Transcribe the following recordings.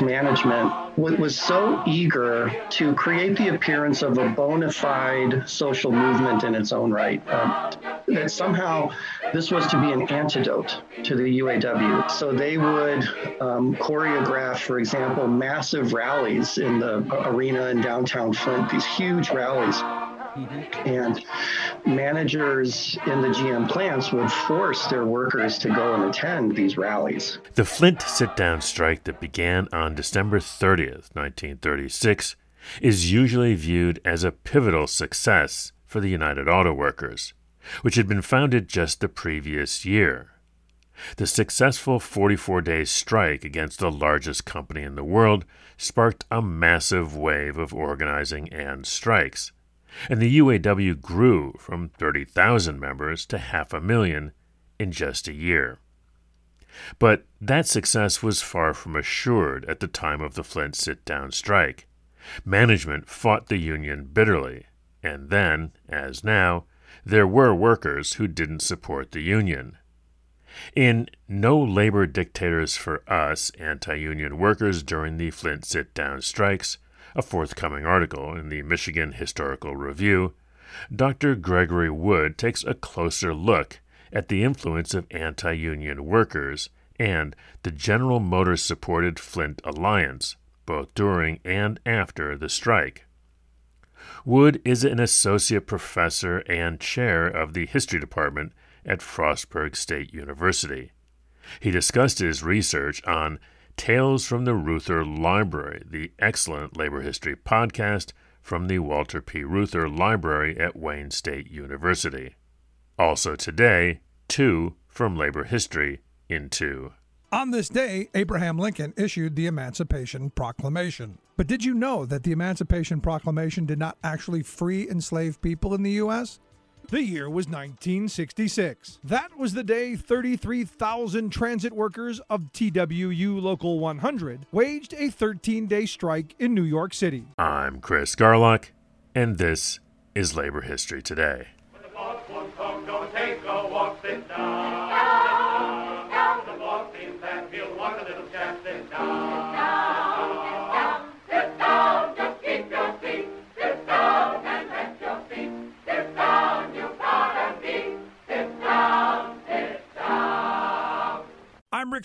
Management was so eager to create the appearance of a bona fide social movement in its own right uh, that somehow this was to be an antidote to the UAW. So they would um, choreograph, for example, massive rallies in the arena in downtown Flint, these huge rallies. And managers in the GM plants would force their workers to go and attend these rallies. The Flint sit down strike that began on December 30th, 1936, is usually viewed as a pivotal success for the United Auto Workers, which had been founded just the previous year. The successful 44 day strike against the largest company in the world sparked a massive wave of organizing and strikes and the UAW grew from 30,000 members to half a million in just a year. But that success was far from assured at the time of the Flint sit down strike. Management fought the union bitterly, and then, as now, there were workers who didn't support the union. In No Labor Dictators for Us Anti Union Workers During the Flint Sit Down Strikes, a forthcoming article in the Michigan Historical Review, Dr. Gregory Wood takes a closer look at the influence of anti union workers and the General Motors supported Flint Alliance, both during and after the strike. Wood is an associate professor and chair of the history department at Frostburg State University. He discussed his research on Tales from the Reuther Library, the excellent labor history podcast from the Walter P. Reuther Library at Wayne State University. Also today, two from Labor History in two. On this day, Abraham Lincoln issued the Emancipation Proclamation. But did you know that the Emancipation Proclamation did not actually free enslaved people in the U.S.? The year was 1966. That was the day 33,000 transit workers of TWU Local 100 waged a 13 day strike in New York City. I'm Chris Garlock, and this is Labor History Today.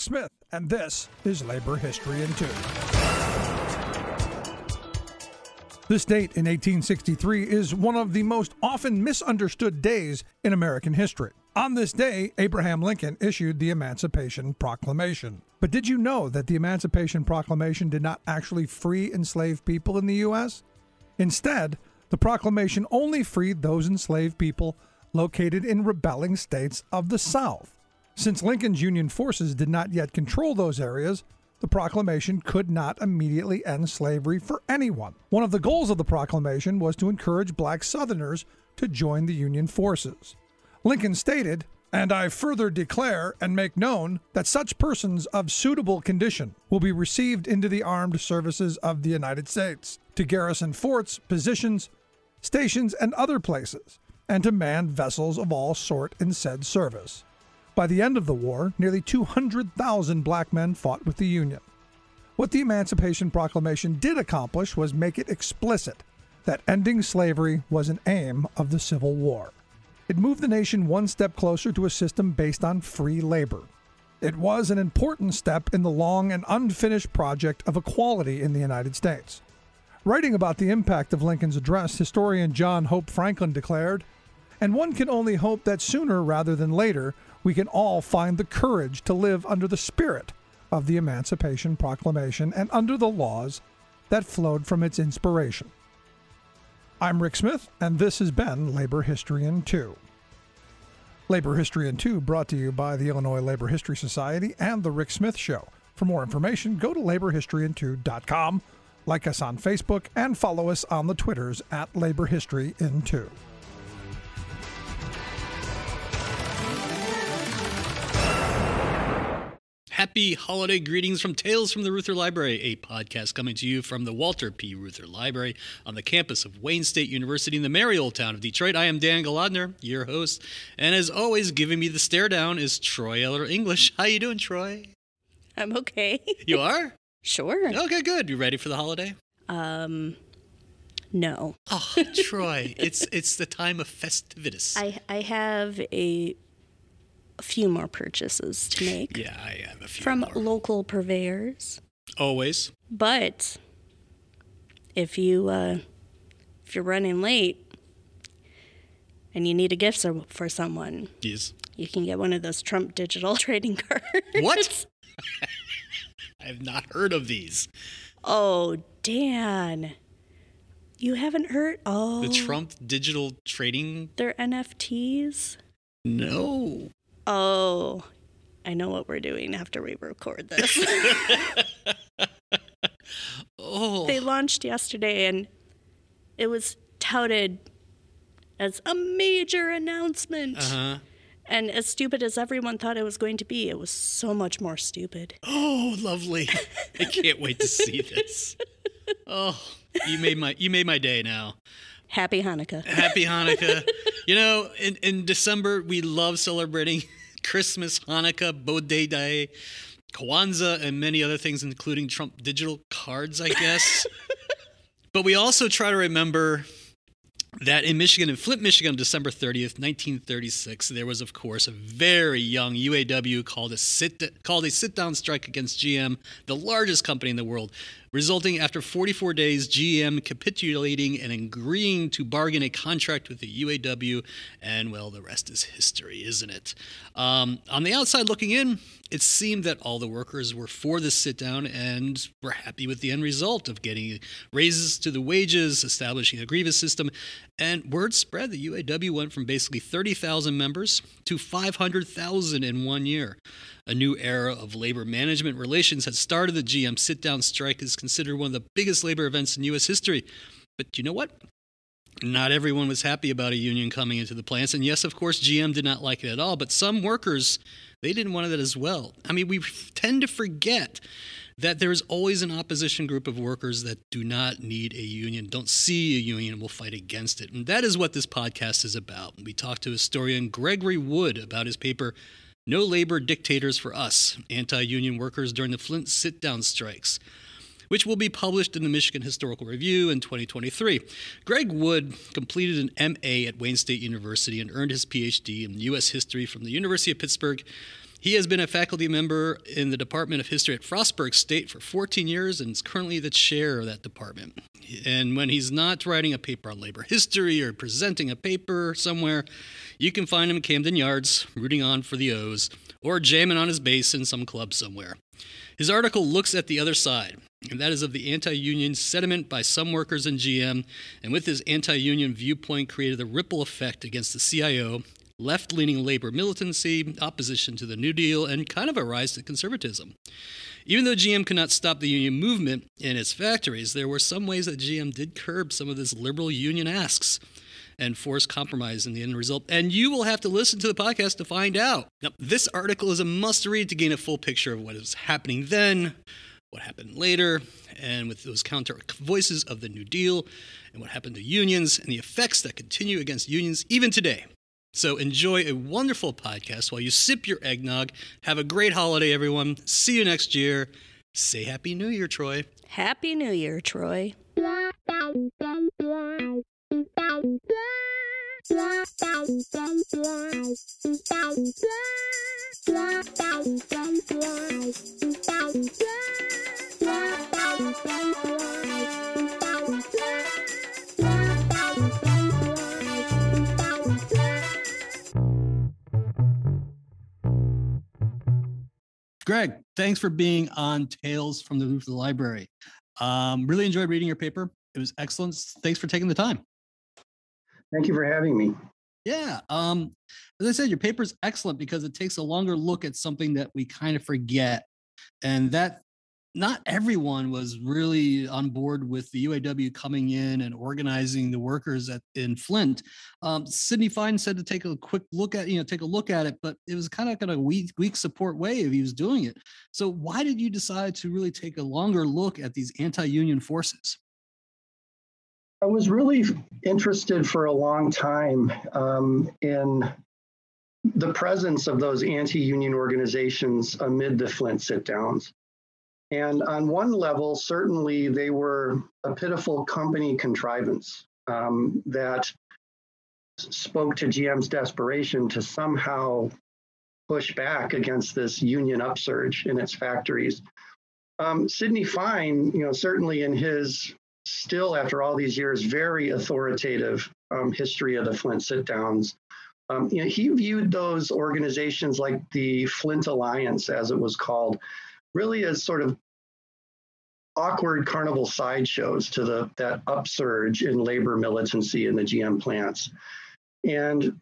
Smith, and this is Labor History in Two. This date in 1863 is one of the most often misunderstood days in American history. On this day, Abraham Lincoln issued the Emancipation Proclamation. But did you know that the Emancipation Proclamation did not actually free enslaved people in the U.S.? Instead, the proclamation only freed those enslaved people located in rebelling states of the South. Since Lincoln's Union forces did not yet control those areas, the proclamation could not immediately end slavery for anyone. One of the goals of the proclamation was to encourage black Southerners to join the Union forces. Lincoln stated, and I further declare and make known that such persons of suitable condition will be received into the armed services of the United States, to garrison forts, positions, stations, and other places, and to man vessels of all sort in said service. By the end of the war, nearly 200,000 black men fought with the Union. What the Emancipation Proclamation did accomplish was make it explicit that ending slavery was an aim of the Civil War. It moved the nation one step closer to a system based on free labor. It was an important step in the long and unfinished project of equality in the United States. Writing about the impact of Lincoln's address, historian John Hope Franklin declared, and one can only hope that sooner rather than later we can all find the courage to live under the spirit of the Emancipation Proclamation and under the laws that flowed from its inspiration. I'm Rick Smith, and this has been Labor History in 2. Labor History in 2 brought to you by the Illinois Labor History Society and The Rick Smith Show. For more information, go to laborhistoryin2.com, like us on Facebook, and follow us on the Twitters at Labor History in 2. Happy holiday greetings from Tales from the Reuther Library, a podcast coming to you from the Walter P. Reuther Library on the campus of Wayne State University in the merry old town of Detroit. I am Dan Golodner, your host, and as always, giving me the stare down is Troy Eller English. How you doing, Troy? I'm okay. you are? Sure. Okay, good. You ready for the holiday? Um, no. Oh, Troy, it's it's the time of festivitas. I I have a, a few more purchases to make yeah, I have a few from more. local purveyors. Always. But if you uh, if you're running late and you need a gift for- for someone, Yes. you can get one of those Trump digital trading cards. What? I have not heard of these. Oh, Dan. You haven't heard? Oh, The Trump digital trading? they're NFTs. No. Oh, I know what we're doing after we record this. Oh. they launched yesterday and it was touted as a major announcement. Uh-huh. And as stupid as everyone thought it was going to be, it was so much more stupid. Oh, lovely. I can't wait to see this. Oh, you made my you made my day now. Happy Hanukkah. Happy Hanukkah. you know, in, in December, we love celebrating Christmas, Hanukkah, Bodhi Day, Kwanzaa, and many other things, including Trump digital cards, I guess. but we also try to remember that in Michigan, in Flint, Michigan, on December 30th, 1936, there was, of course, a very young UAW called a sit called a sit-down strike against GM, the largest company in the world, resulting after 44 days, GM capitulating and agreeing to bargain a contract with the UAW, and well, the rest is history, isn't it? Um, on the outside looking in, it seemed that all the workers were for this sit down and were happy with the end result of getting raises to the wages, establishing a grievance system, and word spread the UAW went from basically 30,000 members to 500,000 in one year. A new era of labor management relations had started. The GM sit down strike is considered one of the biggest labor events in U.S. history. But you know what? Not everyone was happy about a union coming into the plants. And yes, of course, GM did not like it at all, but some workers, they didn't want it as well. I mean, we tend to forget that there is always an opposition group of workers that do not need a union, don't see a union, and will fight against it. And that is what this podcast is about. We talked to historian Gregory Wood about his paper, No Labor Dictators for Us Anti Union Workers During the Flint Sit Down Strikes which will be published in the Michigan Historical Review in 2023. Greg Wood completed an MA at Wayne State University and earned his PhD in U.S. history from the University of Pittsburgh. He has been a faculty member in the Department of History at Frostburg State for 14 years and is currently the chair of that department. And when he's not writing a paper on labor history or presenting a paper somewhere, you can find him in Camden Yards, rooting on for the O's, or jamming on his bass in some club somewhere. His article looks at the other side, and that is of the anti union sentiment by some workers in GM, and with his anti union viewpoint, created a ripple effect against the CIO, left leaning labor militancy, opposition to the New Deal, and kind of a rise to conservatism. Even though GM could not stop the union movement in its factories, there were some ways that GM did curb some of this liberal union asks and force compromise in the end result. And you will have to listen to the podcast to find out. Now, this article is a must read to gain a full picture of what is happening then, what happened later, and with those counter voices of the New Deal, and what happened to unions, and the effects that continue against unions even today. So enjoy a wonderful podcast while you sip your eggnog. Have a great holiday, everyone. See you next year. Say Happy New Year, Troy. Happy New Year, Troy. Greg, thanks for being on Tales from the Reuther Library. Um, really enjoyed reading your paper. It was excellent. Thanks for taking the time. Thank you for having me. Yeah. Um, as I said, your paper is excellent because it takes a longer look at something that we kind of forget. And that not everyone was really on board with the UAW coming in and organizing the workers at in Flint. Um, Sidney Fine said to take a quick look at, you know, take a look at it, but it was kind of kind of weak, weak support way if he was doing it. So why did you decide to really take a longer look at these anti-union forces? I was really interested for a long time um, in the presence of those anti union organizations amid the Flint sit downs. And on one level, certainly they were a pitiful company contrivance um, that spoke to GM's desperation to somehow push back against this union upsurge in its factories. Um, Sidney Fine, you know, certainly in his still after all these years very authoritative um, history of the Flint sit downs, um, you know, he viewed those organizations like the Flint Alliance, as it was called, really as sort of awkward carnival sideshows to the that upsurge in labor militancy in the GM plants. And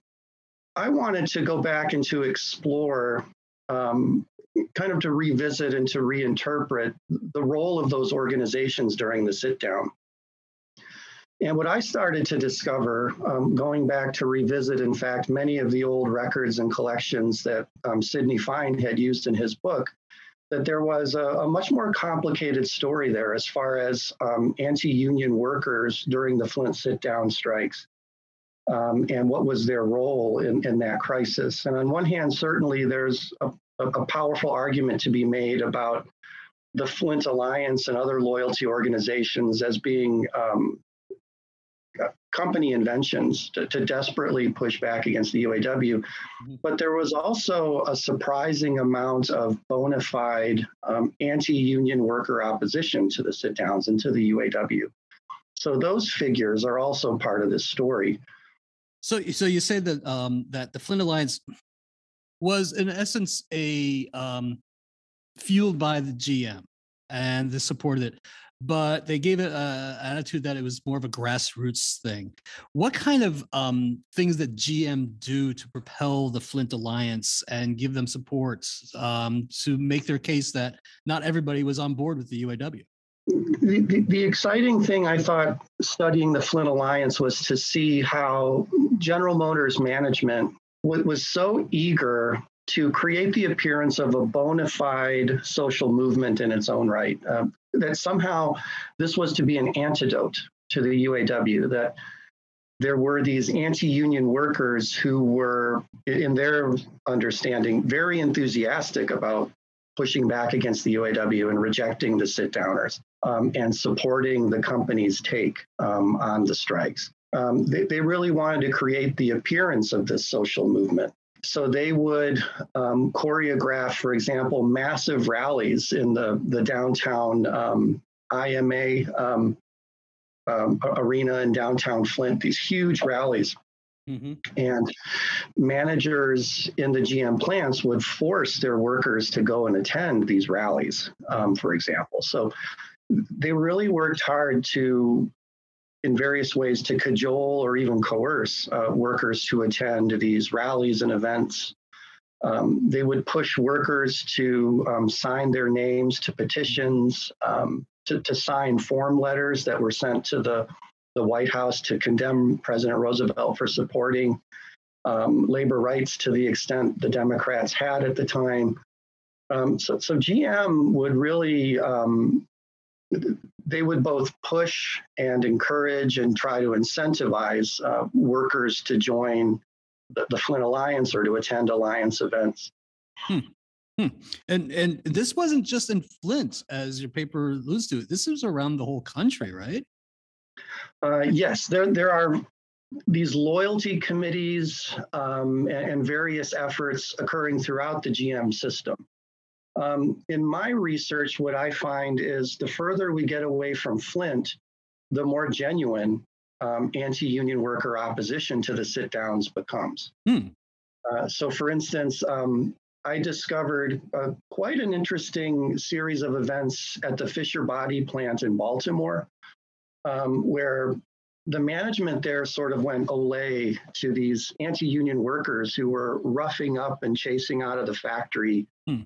I wanted to go back and to explore, um, kind of to revisit and to reinterpret the role of those organizations during the sit down. And what I started to discover, um, going back to revisit, in fact, many of the old records and collections that um, Sidney Fine had used in his book, that there was a, a much more complicated story there as far as um, anti union workers during the Flint sit down strikes um, and what was their role in, in that crisis. And on one hand, certainly there's a, a powerful argument to be made about the Flint Alliance and other loyalty organizations as being um, company inventions to, to, desperately push back against the UAW. Mm-hmm. But there was also a surprising amount of bona fide um, anti union worker opposition to the sit downs and to the UAW. So those figures are also part of this story. So, so you say that um, that the Flint Alliance was, in essence, a um, fueled by the GM and the supported it, but they gave it an attitude that it was more of a grassroots thing. What kind of um, things that GM do to propel the Flint Alliance and give them support um, to make their case that not everybody was on board with the UAW? the, the, the, exciting thing I thought studying the Flint Alliance was to see how General Motors management w- was so eager to create the appearance of a bona fide social movement in its own right. Uh, that somehow this was to be an antidote to the UAW, that there were these anti union workers who were, in their understanding, very enthusiastic about pushing back against the UAW and rejecting the sit downers um, and supporting the company's take um, on the strikes. Um, they, they, really wanted to create the appearance of this social movement. So they would um, choreograph, for example, massive rallies in the, the downtown um, IMA um, arena in downtown Flint, these huge rallies Mm-hmm. And managers in the GM plants would force their workers to go and attend these rallies, um, for example. So they really worked hard to, in various ways, to cajole or even coerce uh, workers to attend these rallies and events. Um, they would push workers to um, sign their names to petitions, um, to, to sign form letters that were sent to the the White House to condemn President Roosevelt for supporting um, labor rights to the extent the Democrats had at the time. Um, so, so GM would really, um, they would both push and encourage and try to incentivize uh, workers to join the, the, Flint Alliance or to attend alliance events. Hmm. Hmm. And and this wasn't just in Flint, as your paper alludes to. This was around the whole country, right? Uh, yes, there there are these loyalty committees um, and, and, various efforts occurring throughout the GM system. Um, in my research, what I find is the further we get away from Flint, the more genuine um, anti-union worker opposition to the sit-downs becomes. Hmm. Uh, so, for instance, um, I discovered uh, quite an interesting series of events at the Fisher Body plant in Baltimore um, where the management there sort of went olay to these anti-union workers who were roughing up and chasing out of the factory hmm.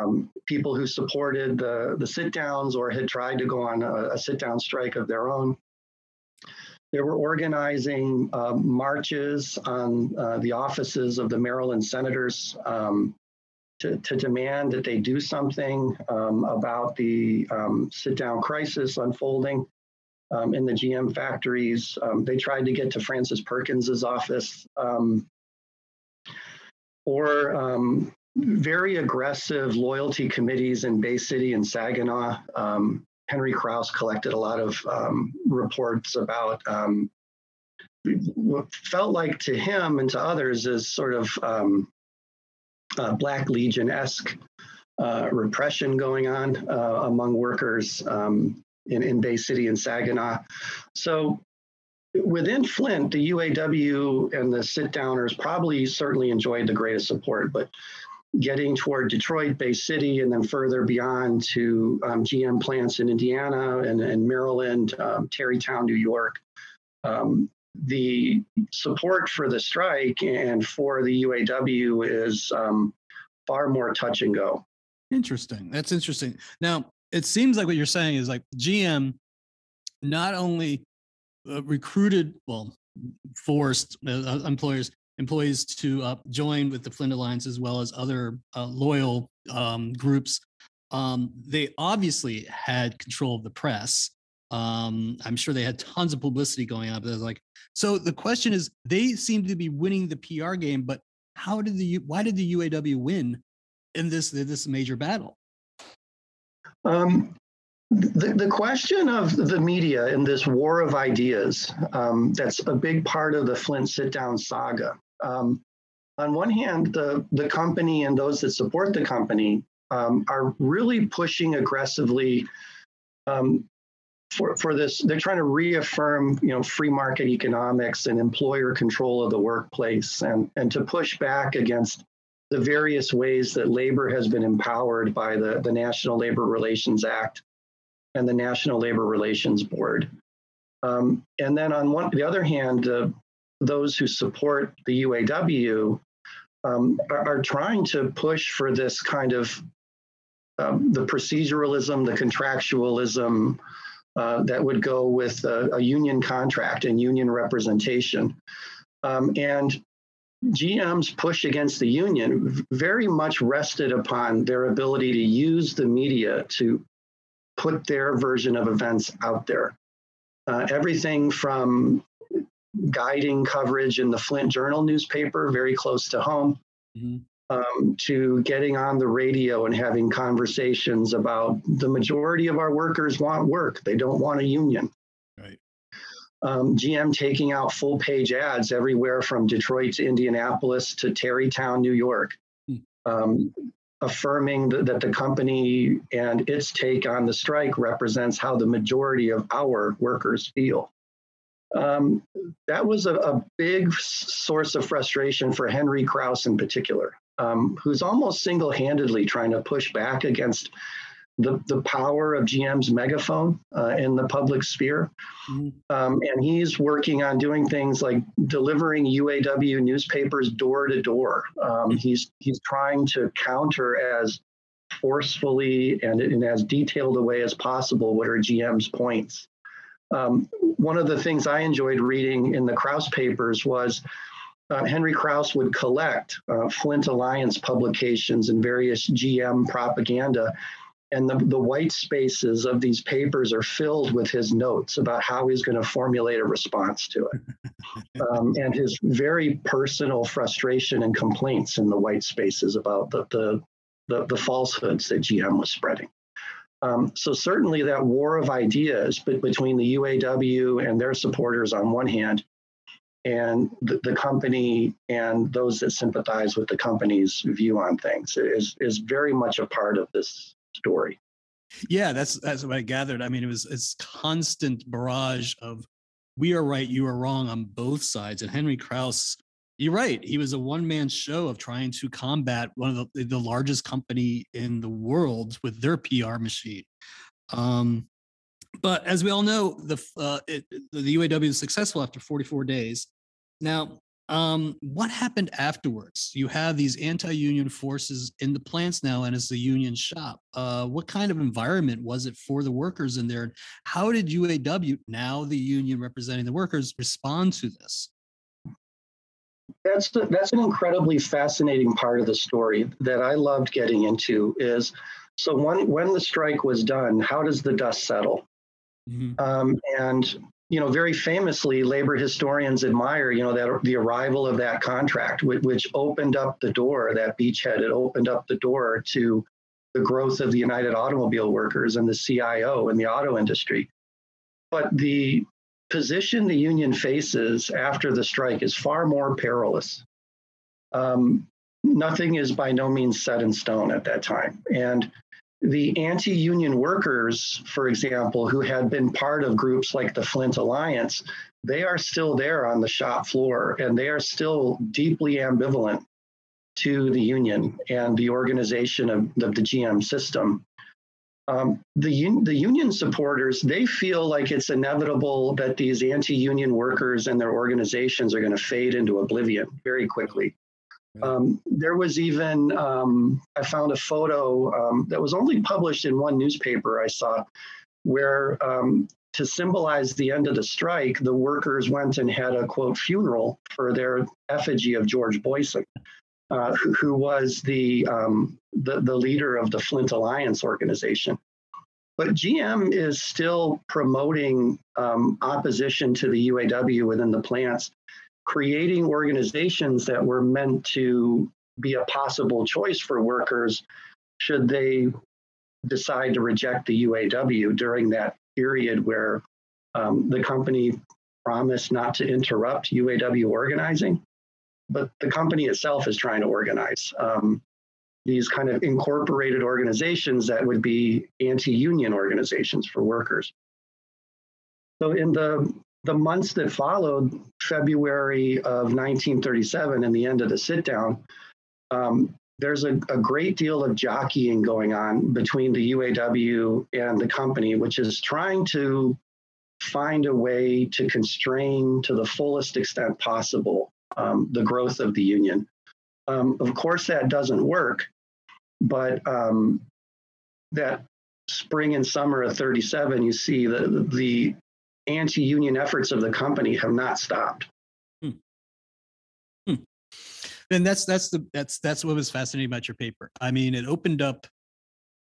Um, people who supported the, the sit-downs or had tried to go on a, a sit-down strike of their own. They were organizing uh, marches on uh, the offices of the Maryland senators um, to, to, demand that they do something um, about the um, sit-down crisis unfolding um, in the GM factories. They tried to get to Frances Perkins's office. Or very aggressive loyalty committees in Bay City and Saginaw. Um, Henry Kraus collected a lot of um, reports about um, what felt like to him and to others is sort of uh, Black Legion esque uh, repression going on uh, among workers um, in, in Bay City and Saginaw. So within Flint, the UAW and the sit downers probably certainly enjoyed the greatest support, but getting toward Detroit, Bay City, and then further beyond to um, GM plants in Indiana and, and Maryland, um, Tarrytown, New York. Um, the support for the strike and for the UAW is um, far more touch and go. Interesting. That's interesting. Now, it seems like what you're saying is like GM not only uh, recruited, well, forced uh, employers employees to uh, join with the Flint Alliance as well as other uh, loyal um, groups. Um, they obviously had control of the press. Um, I'm sure they had tons of publicity going on. But like, so the question is, they seem to be winning the PR game, but how did the why did the UAW win in this this major battle? Um, the, the question of the media in this war of ideas, um, that's a big part of the Flint sit down saga. Um, on one hand, the, the company and those that support the company um, are really pushing aggressively um, for, for this. They're trying to reaffirm, you know, free market economics and employer control of the workplace and, and to push back against the various ways that labor has been empowered by the, the National Labor Relations Act and the National Labor Relations Board. Um, and then on one, the other hand, uh, those who support the UAW um, are, are, trying to push for this kind of um, the proceduralism, the contractualism uh, that would go with a, a, union contract and union representation. Um, and GM's push against the union very much rested upon their ability to use the media to put their version of events out there. Uh, everything from guiding coverage in the Flint Journal newspaper, very close to home, mm-hmm. um, to getting on the radio and having conversations about the majority of our workers want work. They don't want a union. Right. Um, GM taking out full page ads everywhere from Detroit to Indianapolis to Tarrytown, New York, hmm. um, affirming that, that the company and its take on the strike represents how the majority of our workers feel. Um, that was a, a, big source of frustration for Henry Kraus in particular, um, who's almost single handedly trying to push back against the, the power of GM's megaphone uh, in the public sphere. Mm-hmm. Um, and he's working on doing things like delivering UAW newspapers door to door. Um, he's, he's trying to counter as forcefully and in as detailed a way as possible what are GM's points. Um, one of the things I enjoyed reading in the Kraus papers was uh, Henry Kraus would collect uh, Flint Alliance publications and various GM propaganda. And the, the white spaces of these papers are filled with his notes about how he's going to formulate a response to it. Um, and his very personal frustration and complaints in the white spaces about the, the, the, the falsehoods that GM was spreading. Um, so certainly that war of ideas between the UAW and their supporters on one hand, and the, the, company and those that sympathize with the company's view on things is is very much a part of this story. Yeah, that's that's what I gathered. I mean, it was it's constant barrage of we are right, you are wrong on both sides. And Henry Kraus you're right. He was a one man show of trying to combat one of the, the largest company in the world with their PR machine. Um, but as we all know, the uh, it, the UAW is successful after 44 days. Now, um, what happened afterwards? You have these anti-union forces in the plants now, and it's the union shop. Uh, what kind of environment was it for the workers in there? How did UAW, now the union representing the workers, respond to this? That's that's an incredibly fascinating part of the story that I loved getting into. Is so when when the strike was done, how does the dust settle? Mm-hmm. Um, and you know, very famously, labor historians admire, you know, that the arrival of that contract, which, which opened up the door, that beachhead, it opened up the door to the growth of the United Automobile Workers and the CIO and the auto industry. But the position the union faces after the strike is far more perilous. Um, nothing is by no means set in stone at that time. And the anti union workers, for example, who had been part of groups like the Flint Alliance, they are still there on the shop floor and they are still deeply ambivalent to the union and the organization of, of the GM system. Um, the, the union supporters, they feel like it's inevitable that these anti union workers and their organizations are going to fade into oblivion very quickly. Um, there was even, um, I found a photo um, that was only published in one newspaper I saw, where um, to symbolize the end of the strike, the workers went and had a quote funeral for their effigy of George Boysen, uh, who, who, was the, um, the, the leader of the Flint Alliance organization. But GM is still promoting um, opposition to the UAW within the plants creating organizations that were meant to be a possible choice for workers should they decide to reject the UAW during that period where um, the company promised not to interrupt UAW organizing, but the company itself is trying to organize um, these kind of incorporated organizations that would be anti union organizations for workers. So, in the the months that followed February of 1937 and the end of the sit down, um, there's a, a, great deal of jockeying going on between the UAW and the company, which is trying to find a way to constrain to the fullest extent possible um, the growth of the union. Um, of course, that doesn't work, but um, that spring and summer of 37, you see the, the anti-union efforts of the company have not stopped. Hmm. Hmm. And that's that's the that's that's what was fascinating about your paper. I mean, it opened up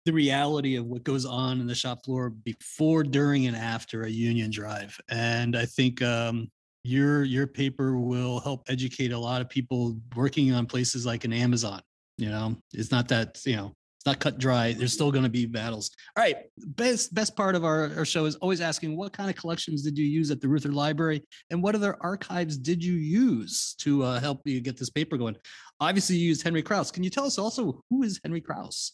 the reality of what goes on in the shop floor before, during, and after a union drive. And I think um, your your paper will help educate a lot of people working on places like an Amazon. You know, it's not that you know it's not cut dry. There's still going to be battles. All right. Best best part of our, our show is always asking what kind of collections did you use at the Reuther Library and what other archives did you use to uh, help you get this paper going? Obviously, you used Henry Kraus. Can you tell us also who is Henry Kraus?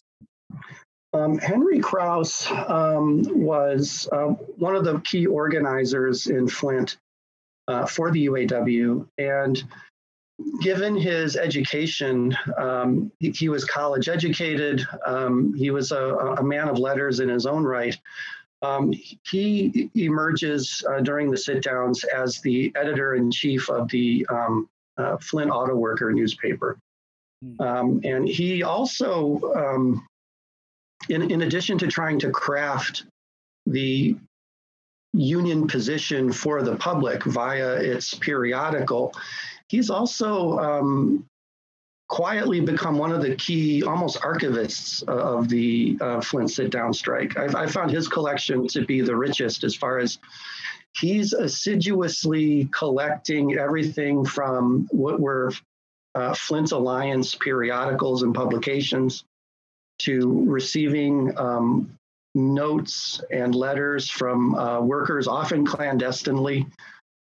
Um, Henry Kraus um, was uh, one of the key organizers in Flint uh, for the UAW, and given his education, um, he, he, was college educated. Um, he was a, a, man of letters in his own right. Um, he emerges uh, during the sit downs as the editor in chief of the um, uh, Flint Auto Worker newspaper. Hmm. Um, and he also, um, in, in addition to trying to craft the union position for the public via its periodical, he's also um, quietly become one of the key, almost archivists of the uh, Flint sit down strike. I, I, found his collection to be the richest as far as he's assiduously collecting everything from what were uh, Flint Alliance periodicals and publications to receiving um, notes and letters from uh, workers, often clandestinely,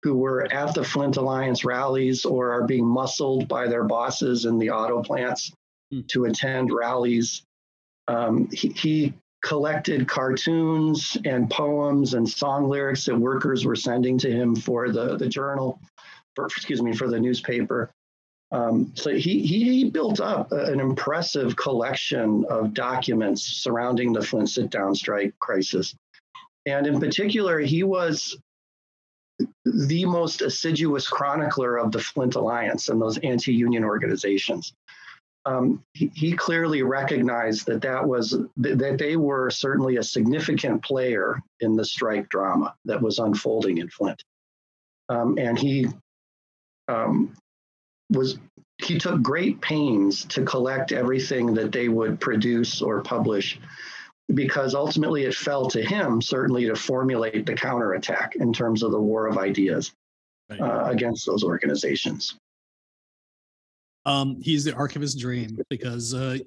who were at the Flint Alliance rallies or are being muscled by their bosses in the auto plants mm. to attend rallies. Um, he, he, collected cartoons and poems and song lyrics that workers were sending to him for the, the journal, for, excuse me, for the newspaper. Um, so he, he built up an impressive collection of documents surrounding the Flint sit down strike crisis. And in particular, he was the most assiduous chronicler of the Flint Alliance and those anti union organizations. Um, he, he, clearly recognized that that was that they were certainly a significant player in the strike drama that was unfolding in Flint, um, and he um, was he took great pains to collect everything that they would produce or publish because ultimately it fell to him certainly to formulate the counterattack in terms of the war of ideas right. uh, against those organizations. Um, he's the archivist's dream because uh,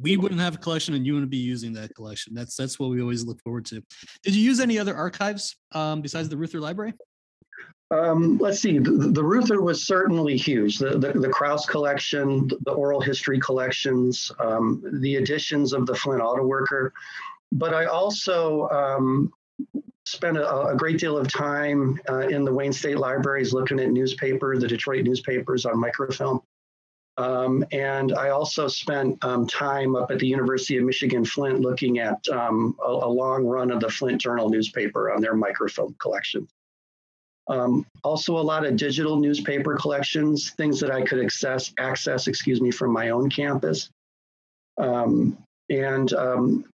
we wouldn't have a collection and you wouldn't be using that collection. That's that's what we always look forward to. Did you use any other archives um, besides the Reuther Library? Um, let's see. The, the Reuther was certainly huge. The, the, the Kraus collection, the oral history collections, um, the editions of the Flint Auto Worker. But I also um, spent a, a, great deal of time uh, in the Wayne State Libraries looking at newspaper, the Detroit newspapers on microfilm. Um, and I also spent um, time up at the University of Michigan Flint looking at um, a, a, long run of the Flint Journal newspaper on their microfilm collection. Um, also, a lot of digital newspaper collections, things that I could access, access, excuse me, from my own campus, um, and um,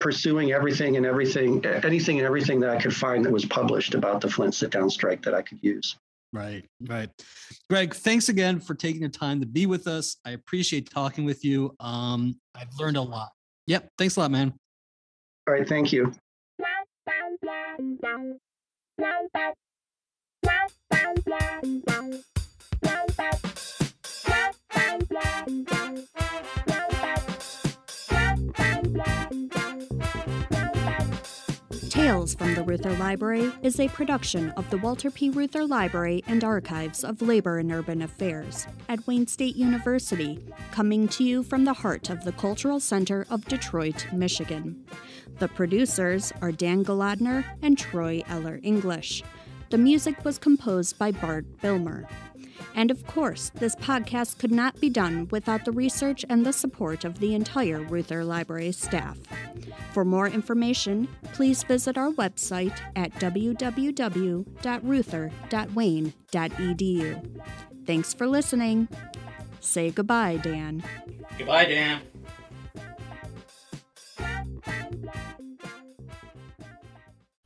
pursuing everything and everything, anything and everything that I could find that was published about the Flint sit-down strike that I could use. Right, right. Greg, thanks again for taking the time to be with us. I appreciate talking with you. Um, I've learned a lot. Yep, thanks a lot, man. All right, thank you. Tales from the Reuther Library is a production of the Walter P. Reuther Library and Archives of Labor and Urban Affairs at Wayne State University, coming to you from the heart of the Cultural Center of Detroit, Michigan. The producers are Dan Golodner and Troy Eller English. The music was composed by Bart Bilmer. And of course, this podcast could not be done without the research and the support of the entire Reuther Library staff. For more information, please visit our website at www.reuther.wayne.edu. Thanks for listening. Say goodbye, Dan. Goodbye, Dan.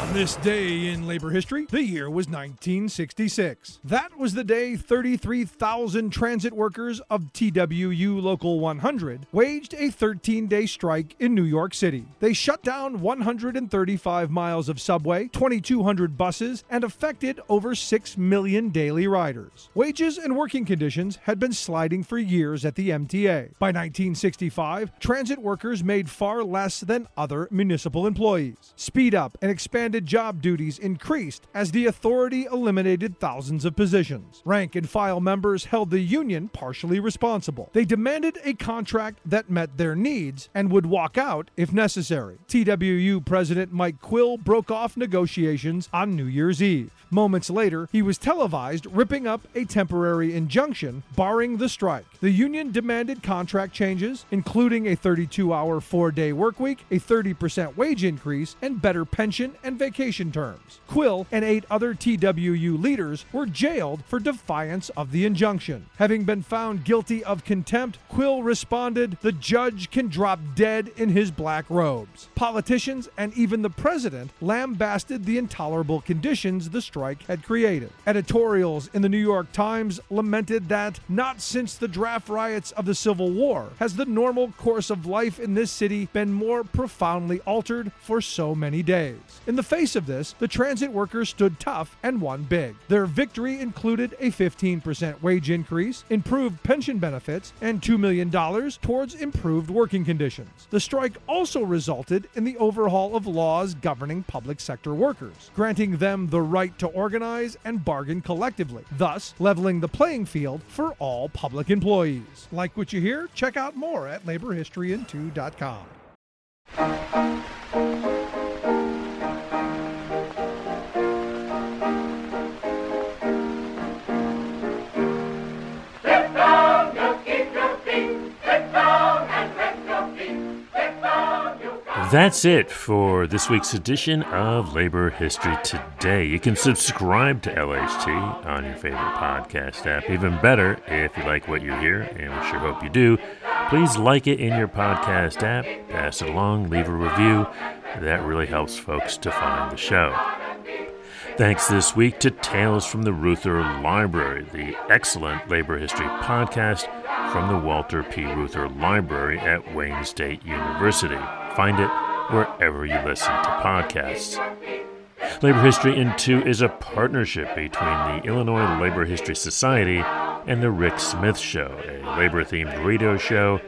On this day in labor history, the year was 1966. That was the day 33,000 transit workers of TWU Local 100 waged a 13 day strike in New York City. They shut down 135 miles of subway, 2,200 buses, and affected over 6 million daily riders. Wages and working conditions had been sliding for years at the MTA. By 1965, transit workers made far less than other municipal employees. Speed up and expanded job duties increased as the authority eliminated thousands of positions. Rank and file members held the union partially responsible. They demanded a contract that met their needs and would walk out if necessary. TWU President Mike Quill broke off negotiations on New Year's Eve. Moments later, he was televised ripping up a temporary injunction barring the strike. The union demanded contract changes, including a 32 hour, four day workweek, a 30% wage increase, and better pension and vacation terms. Quill and eight other TWU leaders were jailed for defiance of the injunction. Having been found guilty of contempt, Quill responded, The judge can drop dead in his black robes. Politicians and even the president lambasted the intolerable conditions the strike had created. Editorials in the New York Times lamented that not since the draft riots of the Civil War has the normal course of life in this city been more profoundly altered for so many days. In the face of this, the transit workers stood tough and won big. Their victory included a 15% wage increase, improved pension benefits, and $2 million towards improved working conditions. The strike also resulted in the overhaul of laws governing public sector workers, granting them the right to organize and bargain collectively, thus leveling the playing field for all public employees. Like what you hear? Check out more at laborhistoryin2.com. That's it for this week's edition of Labor History Today. You can subscribe to LHT on your favorite podcast app. Even better, if you like what you hear, and we sure hope you do, please like it in your podcast app, pass it along, leave a review. That really helps folks to find the show. Thanks this week to Tales from the Reuther Library, the excellent labor history podcast from the Walter P. Reuther Library at Wayne State University. Find it wherever you listen to podcasts. Labor History in Two is a partnership between the Illinois Labor History Society and The Rick Smith Show, a labor themed radio show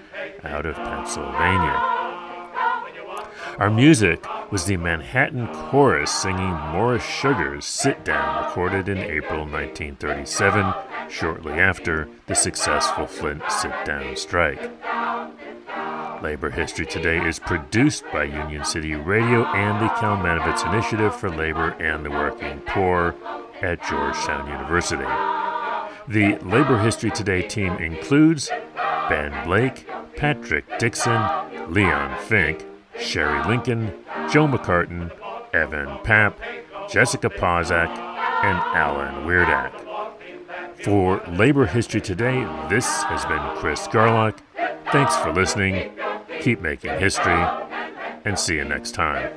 out of Pennsylvania. Our music was the Manhattan Chorus singing Maurice Sugar's Sit Down, recorded in April 1937, shortly after the successful Flint sit down strike. Labor History Today is produced by Union City Radio and the Kalmanovitz Initiative for Labor and the Working Poor at Georgetown University. The Labor History Today team includes Ben Blake, Patrick Dixon, Leon Fink, Sherry Linkon, Joe McCartin, Evan Papp, Jessica Pauszek, and Alan Wierdak. For Labor History Today, this has been Chris Garlock. Thanks for listening keep making history, and see you next time.